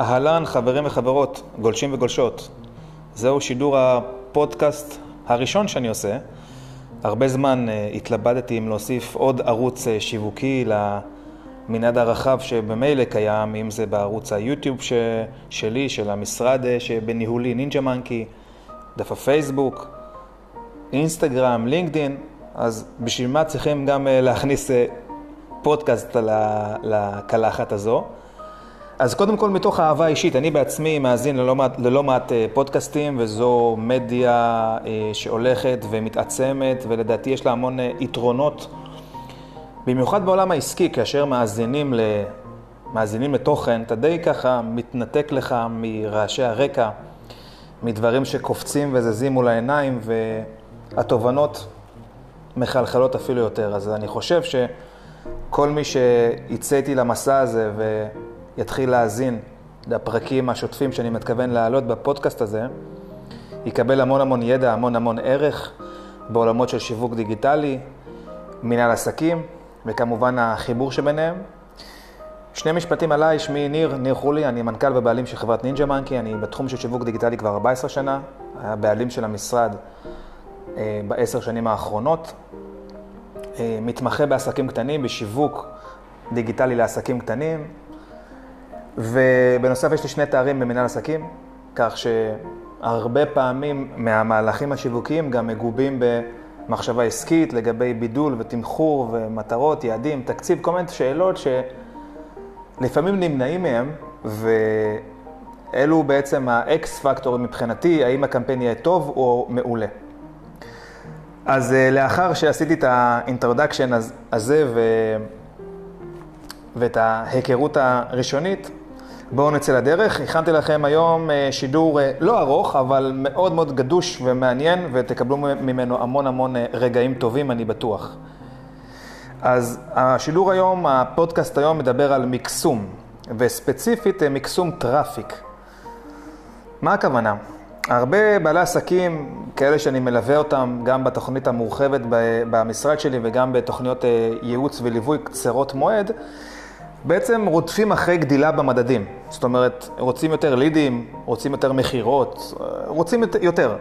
אהלן, חברים וחברות, גולשים וגולשות. זהו שידור הפודקאסט הראשון שאני עושה. הרבה זמן uh, התלבטתי אם להוסיף עוד ערוץ uh, שיווקי למנעד הרחב שבמילא קיים, אם זה בערוץ היוטיוב ש... שלי, של המשרד uh, שבניהולי, נינג'ה מנקי, דף הפייסבוק, אינסטגרם, לינקדין, אז בשביל מה צריכים גם להכניס פודקאסט לקלחת הזו? אז קודם כל מתוך אהבה אישית, אני בעצמי מאזין ללא מעט, ללא מעט אה, פודקאסטים, וזו מדיה אה, שהולכת ומתעצמת, ולדעתי יש לה המון אה, יתרונות, במיוחד בעולם העסקי, כאשר מאזינים, ל, מאזינים לתוכן, אתה די ככה מתנתק לך מרעשי הרקע, מדברים שקופצים וזזים מול העיניים, והתובנות מחלחלות אפילו יותר. אז אני חושב שכל מי שיצא איתי למסע הזה, ו... יתחיל להאזין לפרקים השוטפים שאני מתכוון להעלות בפודקאסט הזה, יקבל המון המון ידע, המון המון ערך בעולמות של שיווק דיגיטלי, מנהל עסקים, וכמובן החיבור שביניהם. שני משפטים עליי, שמי ניר, ניר חולי, אני מנכ"ל ובעלים של חברת נינג'ה מנקי, אני בתחום של שיווק דיגיטלי כבר 14 שנה, היה בעלים של המשרד אה, בעשר שנים האחרונות, אה, מתמחה בעסקים קטנים, בשיווק דיגיטלי לעסקים קטנים, ובנוסף יש לי שני תארים במנהל עסקים, כך שהרבה פעמים מהמהלכים השיווקיים גם מגובים במחשבה עסקית לגבי בידול ותמחור ומטרות, יעדים, תקציב, כל מיני שאלות שלפעמים נמנעים מהם, ואלו בעצם ה X factor ים מבחינתי, האם הקמפיין יהיה טוב או מעולה. אז אה, לאחר שעשיתי את ה introduction הזה ו... ואת ההיכרות הראשונית, בואו נצא לדרך. הכנתי לכם היום אה, שידור אה, לא ארוך, אבל מאוד מאוד גדוש ומעניין, ותקבלו ממנו המון המון אה, רגעים טובים, אני בטוח. אז השידור היום, הפודקאסט היום מדבר על מקסום, וספציפית מקסום traffic. מה הכוונה? הרבה בעלי עסקים, כאלה שאני מלווה אותם גם בתוכנית המורחבת במשרד שלי וגם בתוכניות ייעוץ וליווי קצרות מועד, בעצם רודפים אחרי גדילה במדדים. זאת אומרת, רוצים יותר לידים, רוצים יותר מכירות, רוצים יותר.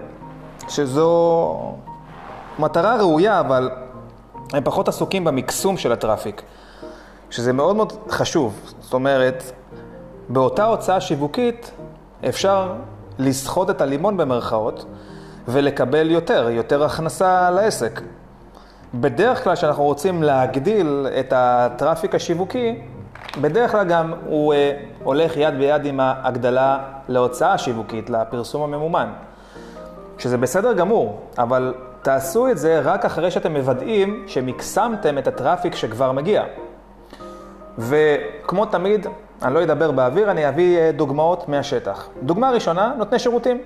שזו מטרה ראויה, אבל הם פחות עסוקים במקסום של הטראפיק, שזה מאוד מאוד חשוב. זאת אומרת, באותה הוצאה שיווקית אפשר לסחוט את הלימון במרכאות ולקבל יותר, יותר הכנסה לעסק. בדרך כלל כשאנחנו רוצים להגדיל את הטראפיק השיווקי, בדרך כלל גם הוא אה, הולך יד ביד עם ההגדלה להוצאה שיווקית, לפרסום הממומן. שזה בסדר גמור, אבל תעשו את זה רק אחרי שאתם מוודאים שמקסמתם את הטראפיק שכבר מגיע. וכמו תמיד, אני לא אדבר באוויר, אני אביא אה, דוגמאות מהשטח. דוגמה ראשונה, נותני שירותים.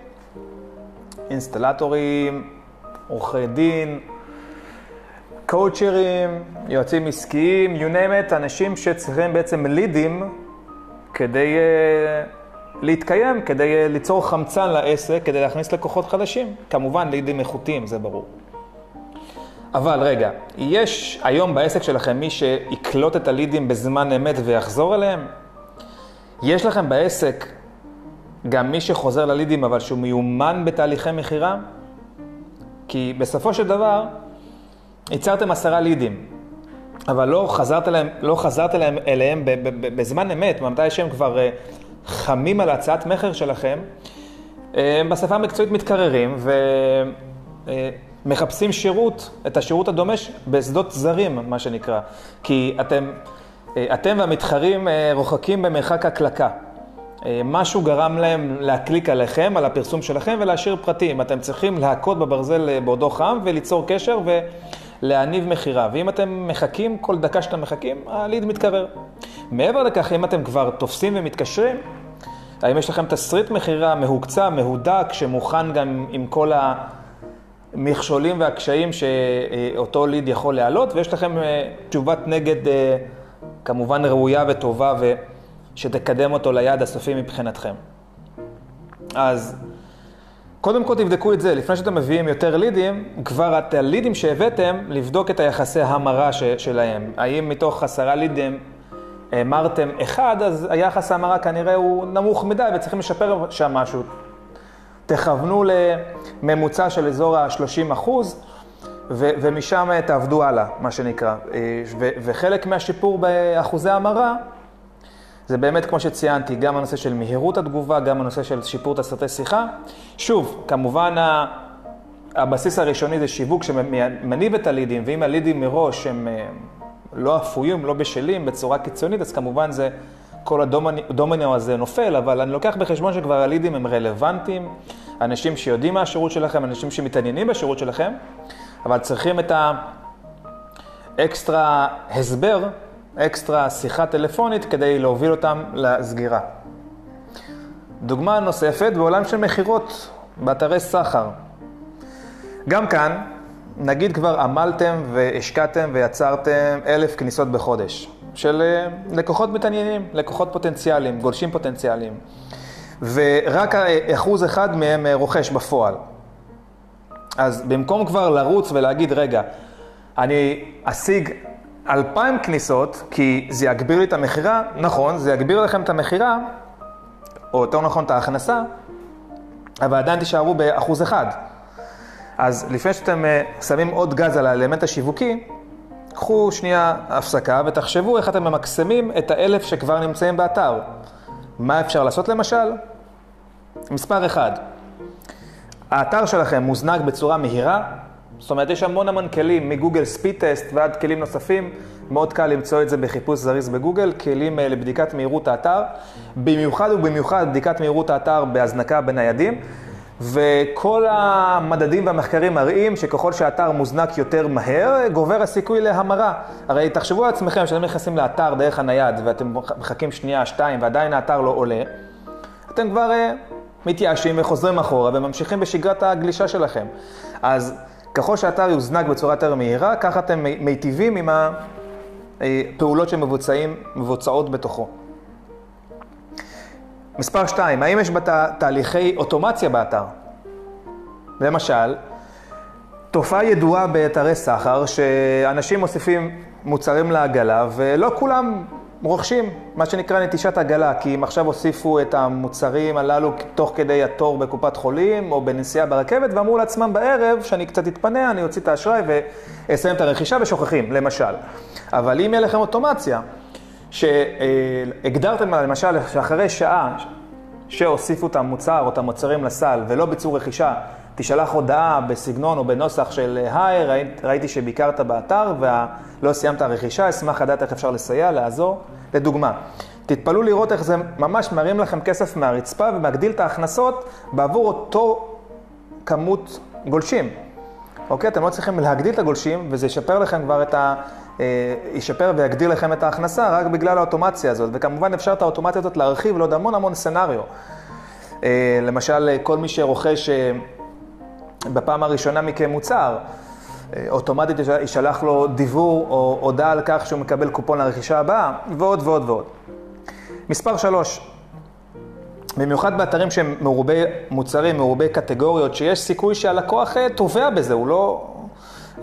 אינסטלטורים, עורכי דין, קואוצ'רים, יועצים עסקיים, you name it, אנשים שצריכים בעצם לידים כדי uh, להתקיים, כדי uh, ליצור חמצן לעסק, כדי להכניס לקוחות חדשים. כמובן, לידים איכותיים, זה ברור. אבל רגע, יש היום בעסק שלכם מי שיקלוט את הלידים בזמן אמת ויחזור אליהם? יש לכם בעסק גם מי שחוזר ללידים אבל שהוא מיומן בתהליכי מכירה? כי בסופו של דבר, ייצרתם עשרה לידים, אבל לא חזרת אליהם, לא חזרת אליהם, אליהם בזמן אמת, מתי שהם כבר אה, חמים על הצעת מכר שלכם, אה, הם בשפה המקצועית מתקררים ומחפשים אה, שירות, את השירות הדומה בשדות זרים, מה שנקרא. כי אתם, אתם והמתחרים רוחקים במרחק הקלקה. משהו גרם להם להקליק עליכם, על הפרסום שלכם ולהשאיר פרטים. אתם צריכים להכות בברזל בעודו חם וליצור קשר ו... להניב מכירה. ואם אתם מחכים, כל דקה שאתם מחכים, הליד מתקרר. מעבר לכך, אם אתם כבר תופסים ומתקשרים, האם יש לכם תסריט מכירה מהוקצע, מהודק, שמוכן גם עם כל המכשולים והקשיים שאותו ליד יכול להעלות, ויש לכם אה, תשובת נגד אה, כמובן ראויה וטובה ושתקדם אותו ליעד הסופי מבחינתכם. אז קודם כל תבדקו את זה, לפני שאתם מביאים יותר לידים, כבר את הלידים שהבאתם, לבדוק את היחסי המרה ש, שלהם. האם מתוך עשרה לידים המרתם אחד, אז היחס ההמרה כנראה הוא נמוך מדי וצריכים לשפר שם משהו. תכוונו לממוצע של אזור ה-30 אחוז, ו- ומשם תעבדו הלאה, מה שנקרא. אה, ו- וחלק מהשיפור באחוזי המרה, זה באמת, כמו שציינתי, גם הנושא של מהירות התגובה, גם הנושא של שיפור תסרטי שיחה. שוב, כמובן הבסיס הראשוני זה שיווק שמניב את הלידים, ואם הלידים מראש הם אה, לא אפויים, לא בשלים, בצורה קיצונית, אז כמובן זה, כל הדומינו הזה נופל, אבל אני לוקח בחשבון שכבר הלידים הם רלוונטיים, אנשים שיודעים מה השירות שלכם, אנשים שמתעניינים בשירות שלכם, אבל צריכים את האקסטרה הסבר, אקסטרה שיחה טלפונית כדי להוביל אותם לסגירה. דוגמה נוספת, בעולם של מכירות באתרי סחר. גם כאן, נגיד כבר עמלתם והשקעתם ויצרתם אלף כניסות בחודש של אה, לקוחות מתעניינים, לקוחות פוטנציאליים, גולשים פוטנציאליים, ורק אחוז אחד מהם אה, רוכש בפועל. אז במקום כבר לרוץ ולהגיד, רגע, אני אשיג אלפיים כניסות, כי זה יגביר לי את המכירה, נכון, זה יגביר לכם את המכירה, או יותר נכון את ההכנסה, אבל עדיין תישארו באחוז אחד. אז לפני שאתם אה, שמים עוד גז על האלמנט השיווקי, קחו שנייה הפסקה ותחשבו איך אתם ממקסמים את האלף שכבר נמצאים באתר. מה אפשר לעשות למשל? מספר אחד, האתר שלכם מוזנק בצורה מהירה, זאת אומרת יש המון המון כלים מגוגל ספיד טסט ועד כלים נוספים, מאוד קל למצוא את זה בחיפוש זריז בגוגל, כלים אה, לבדיקת מהירות האתר, במיוחד ובמיוחד בדיקת מהירות האתר בהזנקה בניידים. וכל המדדים והמחקרים מראים שככל שהאתר מוזנק יותר מהר, גובר הסיכוי להמרה. הרי תחשבו על עצמכם שאתם נכנסים לאתר דרך הנייד ואתם מחכים שנייה, שתיים, ועדיין האתר לא עולה, אתם כבר uh, מתייאשים וחוזרים אחורה וממשיכים בשגרת הגלישה שלכם. אז ככל שהאתר יוזנק בצורה יותר מהירה, ככה אתם מיטיבים עם הפעולות שמבוצעות בתוכו. מספר 2, האם יש בה תהליכי אוטומציה באתר? למשל, תופעה ידועה באתרי סחר, שאנשים מוסיפים מוצרים לעגלה, ולא כולם רוכשים, מה שנקרא נטישת עגלה, כי אם עכשיו הוסיפו את המוצרים הללו תוך כדי התור בקופת חולים, או בנסיעה ברכבת, ואמרו לעצמם בערב, שאני קצת אתפנה, אני אוציא את האשראי ואסיים את הרכישה, ושוכחים, למשל. אבל אם יהיה לכם אוטומציה, שהגדרתם למשל שאחרי שעה שהוסיפו את המוצר או את המוצרים לסל ולא ביצעו רכישה, תשלח הודעה בסגנון או בנוסח של היי, ראית, ראיתי שביקרת באתר ולא סיימת רכישה, אשמח לדעת איך אפשר לסייע, לעזור. לדוגמה, תתפלאו לראות איך זה ממש מרים לכם כסף מהרצפה ומגדיל את ההכנסות בעבור אותו כמות גולשים. אוקיי? אתם לא צריכים להגדיל את הגולשים וזה ישפר לכם כבר את ה... אה, ישפר ויגדיל לכם את ההכנסה רק בגלל האוטומציה הזאת. וכמובן אפשר את האוטומציה הזאת להרחיב לעוד המון המון סצנריו. אה, למשל, כל מי שרוכש אה, בפעם הראשונה מכם מוצר, אוטומטית יישלח לו דיוור או הודעה על כך שהוא מקבל קופון לרכישה הבאה, ועוד ועוד ועוד. מספר שלוש, במיוחד באתרים שהם מרובי מוצרים, מרובי קטגוריות, שיש סיכוי שהלקוח תובע בזה, הוא לא,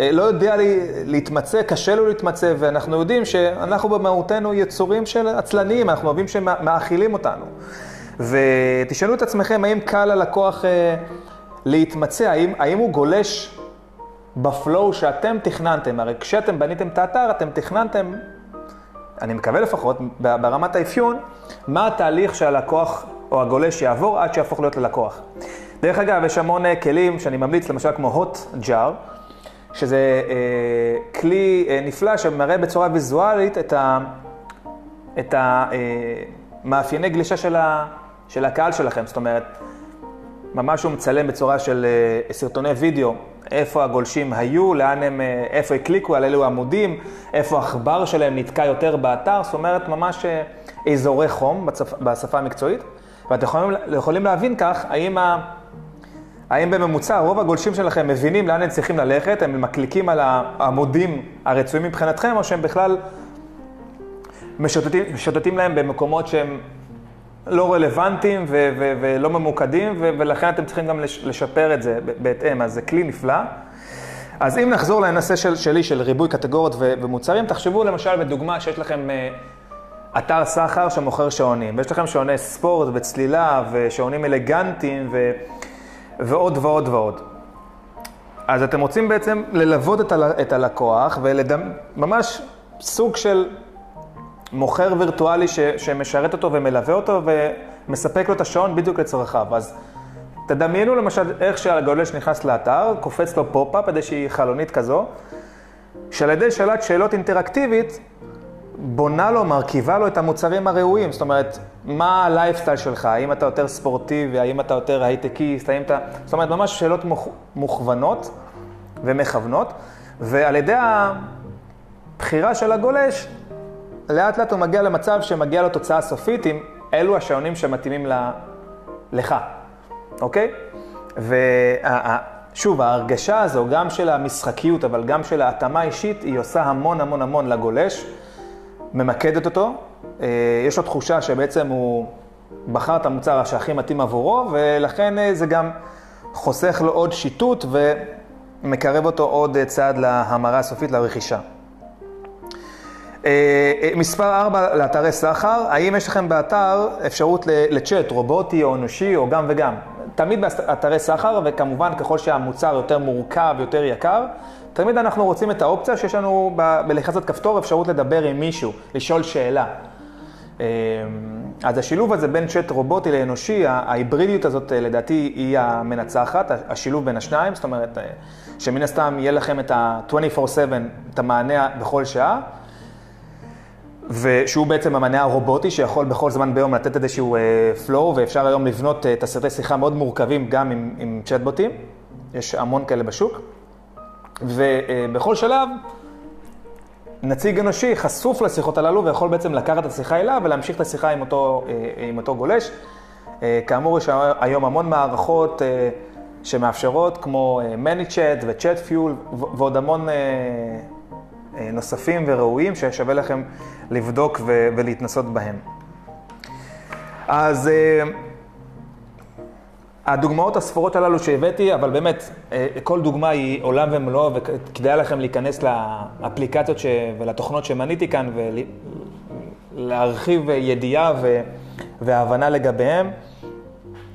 אה, לא יודע לי, להתמצא, קשה לו להתמצא, ואנחנו יודעים שאנחנו במהותנו יצורים של עצלניים, אנחנו אוהבים שמאכילים אותנו. ותשאלו את עצמכם, האם קל ללקוח אה, להתמצא, האם, האם הוא גולש בפלואו שאתם תכננתם? הרי כשאתם בניתם את האתר, אתם תכננתם, אני מקווה לפחות, ברמת האפיון, מה התהליך שהלקוח או הגולש יעבור עד שיהפוך להיות ללקוח. דרך אגב, יש המון אה, כלים שאני ממליץ, למשל כמו hot jar, שזה אה, כלי אה, נפלא שמראה בצורה ויזואלית את, ה, את המאפייני אה, גלישה של, ה, של הקהל שלכם. זאת אומרת, ממש הוא מצלם בצורה של אה, סרטוני וידאו, איפה הגולשים היו, לאן הם, אה, איפה הקליקו, על אילו עמודים, איפה העכבר שלהם נתקע יותר באתר, זאת אומרת, ממש אה, אזורי חום בצפ, בשפה המקצועית. ואתם יכולים, יכולים להבין כך, האם ה... האם בממוצע רוב הגולשים שלכם מבינים לאן הם צריכים ללכת, הם מקליקים על העמודים הרצויים מבחינתכם, או שהם בכלל משוטטים, משוטטים להם במקומות שהם לא רלוונטיים ו- ו- ולא ממוקדים, ו- ולכן אתם צריכים גם לשפר את זה בהתאם, אז זה כלי נפלא. אז אם נחזור לנושא של, שלי, של ריבוי קטגוריות ו- ומוצרים, תחשבו למשל בדוגמה שיש לכם אתר סחר שמוכר שעונים, ויש לכם שעוני ספורט וצלילה ושעונים אלגנטיים ו... ועוד ועוד ועוד. אז אתם רוצים בעצם ללוות את, ה... את הלקוח וממש סוג של מוכר וירטואלי ש... שמשרת אותו ומלווה אותו ומספק לו את השעון בדיוק לצרכיו. אז תדמיינו למשל איך שהגולש נכנס לאתר, קופץ לו pop-up, איזושהי חלונית כזו, שעל ידי שאלת שאלות אינטראקטיבית, בונה לו, מרכיבה לו את המוצרים הראויים. זאת אומרת, מה הלייפסטייל שלך? האם אתה יותר ספורטיבי? האם אתה יותר הייטקיסט? האם אתה... זאת אומרת, ממש שאלות מוכ... מוכוונות ומכוונות. ועל ידי הבחירה של הגולש, לאט לאט הוא מגיע למצב שמגיע לתוצאה סופית עם אלו השעונים שמתאימים ל... לך, אוקיי? ושוב, ההרגשה הזו, גם של המשחקיות, אבל גם של ההתאמה האישית, היא עושה המון המון המון לגולש. ממקדת אותו, אה, יש לו תחושה שבעצם הוא בחר את המוצר שהכי מתאים עבורו, ולכן אה, זה גם חוסך לו עוד שיטוט ומקרב אותו עוד אה, צעד להמרה הסופית, לרכישה. מספר 4 לאתרי סחר, האם יש לכם באתר אפשרות לצ'אט רובוטי או אנושי או גם וגם? תמיד באתרי סחר, וכמובן ככל שהמוצר יותר מורכב, יותר יקר, תמיד אנחנו רוצים את האופציה שיש לנו ב- בלחיצת כפתור אפשרות לדבר עם מישהו, לשאול שאלה. אמ, אז השילוב הזה בין צ'אט רובוטי לאנושי, ההיברידיות הזאת אה, לדעתי היא המנצחת, השילוב בין השניים, זאת אומרת אה, שמן הסתם יהיה לכם את ה-24/7, את המענה בכל שעה, ושהוא בעצם המענה הרובוטי שיכול בכל זמן ביום לתת איזשהו flow, אה, ואפשר היום לבנות את הסרטי שיחה מאוד מורכבים גם עם, עם צ'אטבוטים, יש המון כאלה בשוק. ובכל שלב, נציג אנושי חשוף לשיחות הללו ויכול בעצם לקחת את השיחה אליו ולהמשיך את השיחה עם אותו, אה, עם אותו גולש. אה, כאמור, יש היום המון מערכות אה, שמאפשרות, כמו ManyChat ו-Chat Fuel ועוד המון נוספים וראויים ששווה לכם לבדוק ולהתנסות בהם. אז הדוגמאות הספורות הללו שהבאתי, אבל באמת, אה, כל דוגמה היא עולם ומלואו, וכדאי לכם להיכנס לאפליקציות ש... ולתוכנות שמניתי כאן ולהרחיב ידיעה ו... והבנה לגביהם.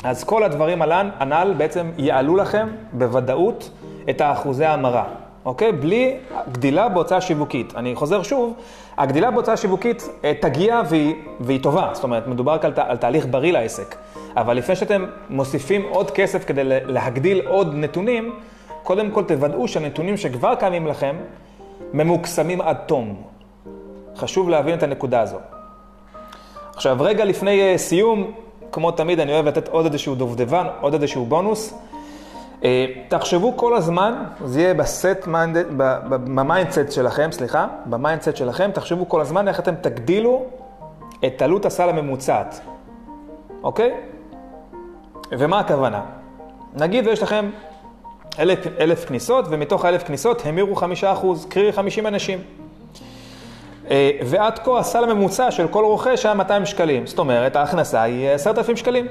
אז כל הדברים הנ"ל בעצם יעלו לכם בוודאות את האחוזי ההמרה. אוקיי? בלי גדילה בהוצאה שיווקית. אני חוזר שוב, הגדילה בהוצאה שיווקית אה, תגיע והיא, והיא טובה, זאת אומרת, מדובר כאן על תהליך בריא לעסק. אבל לפני שאתם מוסיפים עוד כסף כדי להגדיל עוד נתונים, קודם כל תוודאו שהנתונים שכבר קיימים לכם ממוקסמים עד תום. חשוב להבין את הנקודה הזו. עכשיו, רגע לפני אה, סיום, כמו תמיד, אני אוהב לתת עוד איזשהו דובדבן, עוד איזשהו בונוס. אה, תחשבו כל הזמן, זה יהיה בסט, ב mindset שלכם, סליחה, ב mindset שלכם, תחשבו כל הזמן איך אתם תגדילו את עלות הסל הממוצעת, אוקיי? ומה הכוונה? נגיד ויש לכם אלף, אלף כניסות, ומתוך האלף כניסות המירו חמישה אחוז, קרי חמישים אנשים. אה, ועד כה הסל הממוצע של כל רוכש היה 200 שקלים. זאת אומרת, ההכנסה היא 10,000 שקלים.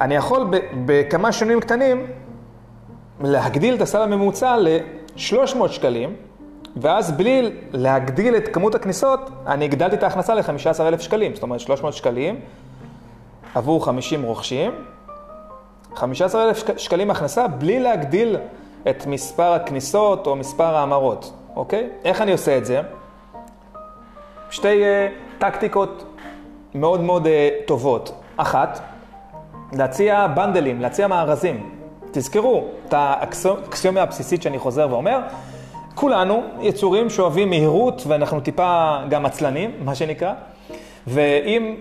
אני יכול בכמה שנים קטנים להגדיל את הסל הממוצע ל-300 שקלים, ואז בלי להגדיל את כמות הכניסות, אני הגדלתי את ההכנסה ל-15,000 שקלים. זאת אומרת, 300 שקלים עבור 50 רוכשים, 15,000 שקלים הכנסה בלי להגדיל את מספר הכניסות או מספר ההמרות, אוקיי? איך אני עושה את זה? שתי uh, טקטיקות מאוד מאוד uh, טובות. אחת, להציע בנדלים, להציע מארזים. תזכרו את האקסיומיה הבסיסית שאני חוזר ואומר, כולנו יצורים שאוהבים מהירות ואנחנו טיפה גם עצלנים, מה שנקרא, ואם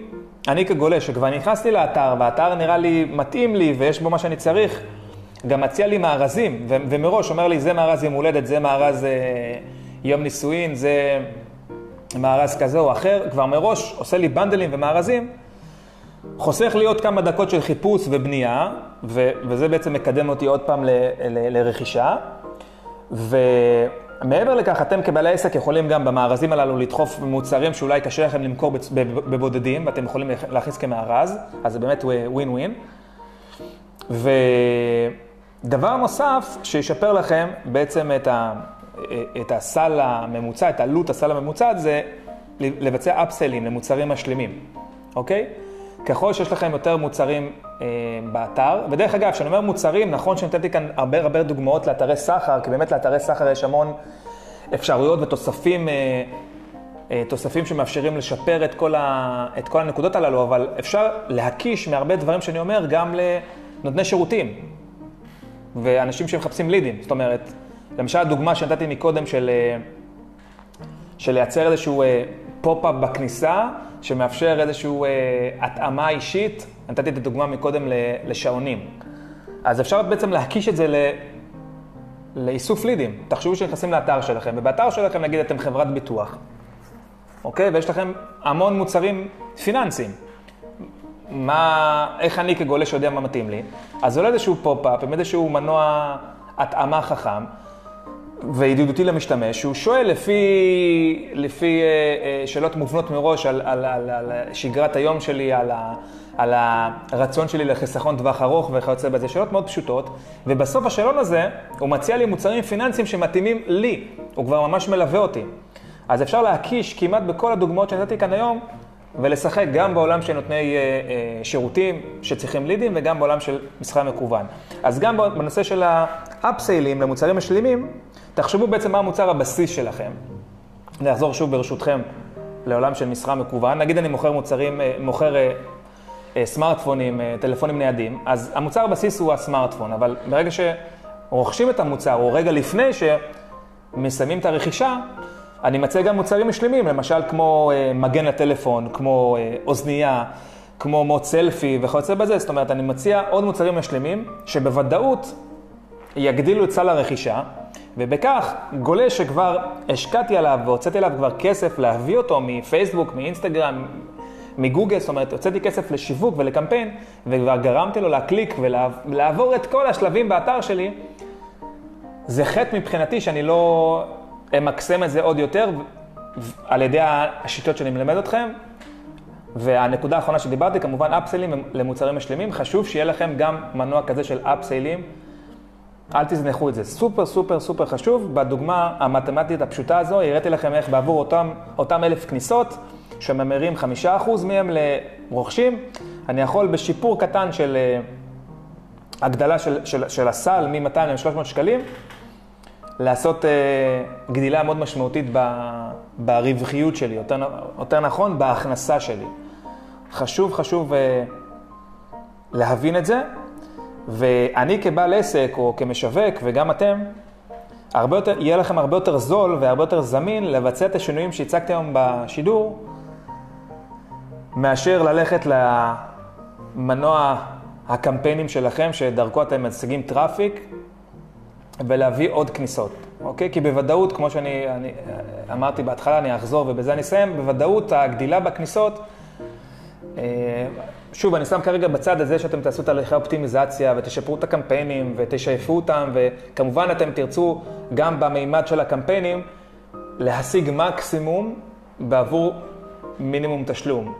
אני כגולש, שכבר נכנסתי לאתר והאתר נראה לי מתאים לי ויש בו מה שאני צריך, גם מציע לי מארזים, ו- ומראש אומר לי, זה מארז יום הולדת, זה מארז אה, יום נישואין, זה מארז כזה או אחר, כבר מראש עושה לי בנדלים ומארזים, חוסך לי עוד כמה דקות של חיפוש ובנייה, ו- וזה בעצם מקדם אותי עוד פעם ל- ל- לרכישה. ומעבר לכך, אתם כבעלי עסק יכולים גם במארזים הללו לדחוף מוצרים שאולי קשה לכם למכור בבודדים, ואתם יכולים להכניס כמארז, אז זה באמת ווין ווין. ודבר נוסף שישפר לכם בעצם את, ה, את הסל הממוצע, את עלות הסל הממוצע, זה לבצע אפסלים למוצרים משלימים, אוקיי? ככל שיש לכם יותר מוצרים אה, באתר, ודרך אגב, כשאני אומר מוצרים, נכון שנתתי כאן הרבה הרבה דוגמאות לאתרי סחר, כי באמת לאתרי סחר יש המון אפשרויות ותוספים, אה, אה, תוספים שמאפשרים לשפר את כל, ה, את כל הנקודות הללו, אבל אפשר להקיש מהרבה דברים שאני אומר גם לנותני שירותים ואנשים שמחפשים לידים. זאת אומרת, למשל הדוגמה שנתתי מקודם של, אה, של לייצר איזשהו אה, pop-up בכניסה, שמאפשר איזושהי אה, התאמה אישית, נתתי את הדוגמה מקודם לשעונים. אז אפשר בעצם להקיש את זה ל... לאיסוף לידים. תחשבו שנכנסים לאתר שלכם, ובאתר שלכם נגיד אתם חברת ביטוח, אוקיי? ויש לכם המון מוצרים פיננסיים. מה, איך אני כגולש יודע מה מתאים לי? אז עולה איזשהו pop-up עם איזשהו מנוע התאמה חכם, וידידותי למשתמש, שהוא שואל לפי, לפי אה, אה, שאלות מובנות מראש על, על, על, על שגרת היום שלי, על, ה, על הרצון שלי לחיסכון טווח ארוך וכיוצא בזה, שאלות מאוד פשוטות, ובסוף השאלון הזה הוא מציע לי מוצרים פיננסיים שמתאימים לי, הוא כבר ממש מלווה אותי. אז אפשר להקיש כמעט בכל הדוגמאות שנתתי כאן היום, ולשחק גם בעולם של נותני אה, אה, שירותים שצריכים לידים וגם בעולם של מסחר מקוון. אז גם בנושא של האפסיילים למוצרים משלימים, תחשבו בעצם מה המוצר הבסיס שלכם. אני אחזור שוב ברשותכם לעולם של מסחר מקוון. נגיד אני מוכר מוצרים, אה, מוכר אה, אה, סמארטפונים, טלפונים ניידים, אז המוצר הבסיס הוא הסמארטפון, אבל ברגע שרוכשים את המוצר, או רגע לפני שמסיימים את הרכישה, אני מציע גם מוצרים משלימים, למשל כמו מגן לטלפון, כמו אוזנייה, כמו מוט סלפי וכיוצא בזה. זאת אומרת, אני מציע עוד מוצרים משלימים, שבוודאות יגדילו את סל הרכישה, ובכך גולש שכבר השקעתי עליו והוצאתי עליו כבר כסף להביא אותו מפייסבוק, מאינסטגרם, מגוגל, זאת אומרת, הוצאתי כסף לשיווק ולקמפיין, וכבר גרמתי לו להקליק ולעבור את כל השלבים באתר שלי, זה חטא מבחינתי שאני לא אמקסם את זה עוד יותר על ידי השיטות שאני מלמד אתכם. והנקודה האחרונה שדיברתי, כמובן אפסיילים למוצרים משלימים, חשוב שיהיה לכם גם מנוע כזה של אפסיילים. אל תזנחו את זה, סופר סופר סופר חשוב. בדוגמה המתמטית הפשוטה הזו, הראיתי לכם איך בעבור אותם, אותם אלף כניסות, שממרים חמישה אחוז מהם לרוכשים, אני יכול בשיפור קטן של אה, הגדלה של, של, של הסל מ-200 ל-300 שקלים, לעשות uh, גדילה מאוד משמעותית ב, ברווחיות שלי, יותר, יותר נכון, בהכנסה שלי. חשוב, חשוב uh, להבין את זה, ואני כבעל עסק או כמשווק, וגם אתם, הרבה יותר, יהיה לכם הרבה יותר זול והרבה יותר זמין לבצע את השינויים שהצגתי היום בשידור, מאשר ללכת למנוע הקמפיינים שלכם, שדרכו אתם משיגים traffic, ולהביא עוד כניסות, אוקיי? כי בוודאות, כמו שאני אני, אמרתי בהתחלה, אני אחזור ובזה אני אסיים, בוודאות הגדילה בכניסות, אה, שוב, אני שם כרגע בצד הזה שאתם תעשו תהליכי אופטימיזציה ותשפרו את הקמפיינים ותשייפו אותם, וכמובן אתם תרצו גם במימד של הקמפיינים להשיג מקסימום בעבור מינימום תשלום.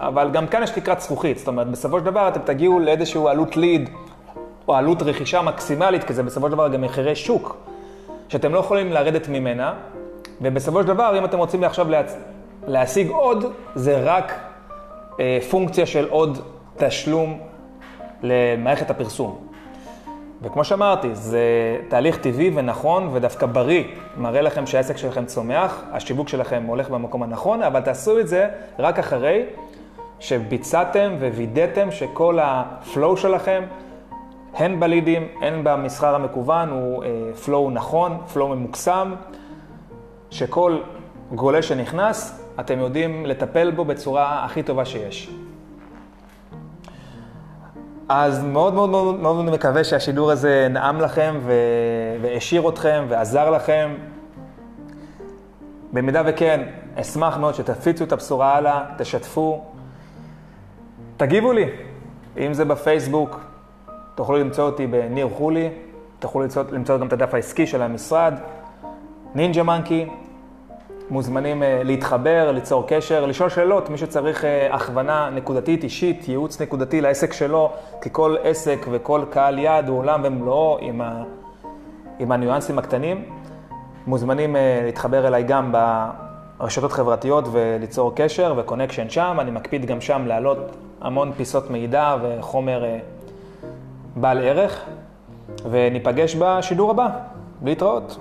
אבל גם כאן יש תקרת זכוכית, זאת אומרת, בסופו של דבר אתם תגיעו לאיזשהו עלות ליד או עלות רכישה מקסימלית, כי זה בסופו של דבר גם מחירי שוק, שאתם לא יכולים לרדת ממנה, ובסופו של דבר, אם אתם רוצים עכשיו להצ... להשיג עוד, זה רק פונקציה של עוד תשלום למערכת הפרסום. וכמו שאמרתי, זה תהליך טבעי ונכון ודווקא בריא, מראה לכם שהעסק שלכם צומח, השיווק שלכם הולך במקום הנכון, אבל תעשו את זה רק אחרי שביצעתם ווידאתם שכל ה flow שלכם הן בלידים, הן במסחר המקוון, הוא flow אה, נכון, flow ממוקסם, שכל גולש שנכנס, אתם יודעים לטפל בו בצורה הכי טובה שיש. אז מאוד מאוד מאוד מאוד מקווה שהשידור הזה נעם לכם והעשיר אתכם ועזר לכם. במידה וכן, אשמח מאוד שתפיצו את הבשורה הלאה, תשתפו. תגיבו לי, אם זה בפייסבוק, תוכלו למצוא אותי בניר חולי, תוכלו למצוא, למצוא גם את הדף העסקי של המשרד, נינג'ה מנקי, מוזמנים uh, להתחבר, ליצור קשר, לשאול שאלות, מי שצריך uh, הכוונה נקודתית, אישית, ייעוץ נקודתי לעסק שלו, כי כל עסק וכל קהל יעד הוא עולם ומלואו עם, ה, עם הניואנסים הקטנים. מוזמנים uh, להתחבר אליי גם רשתות חברתיות וליצור קשר וקונקשן שם. אני מקפיד גם שם להעלות המון פיסות מידע וחומר אה, בעל ערך, וניפגש בשידור הבא. להתראות.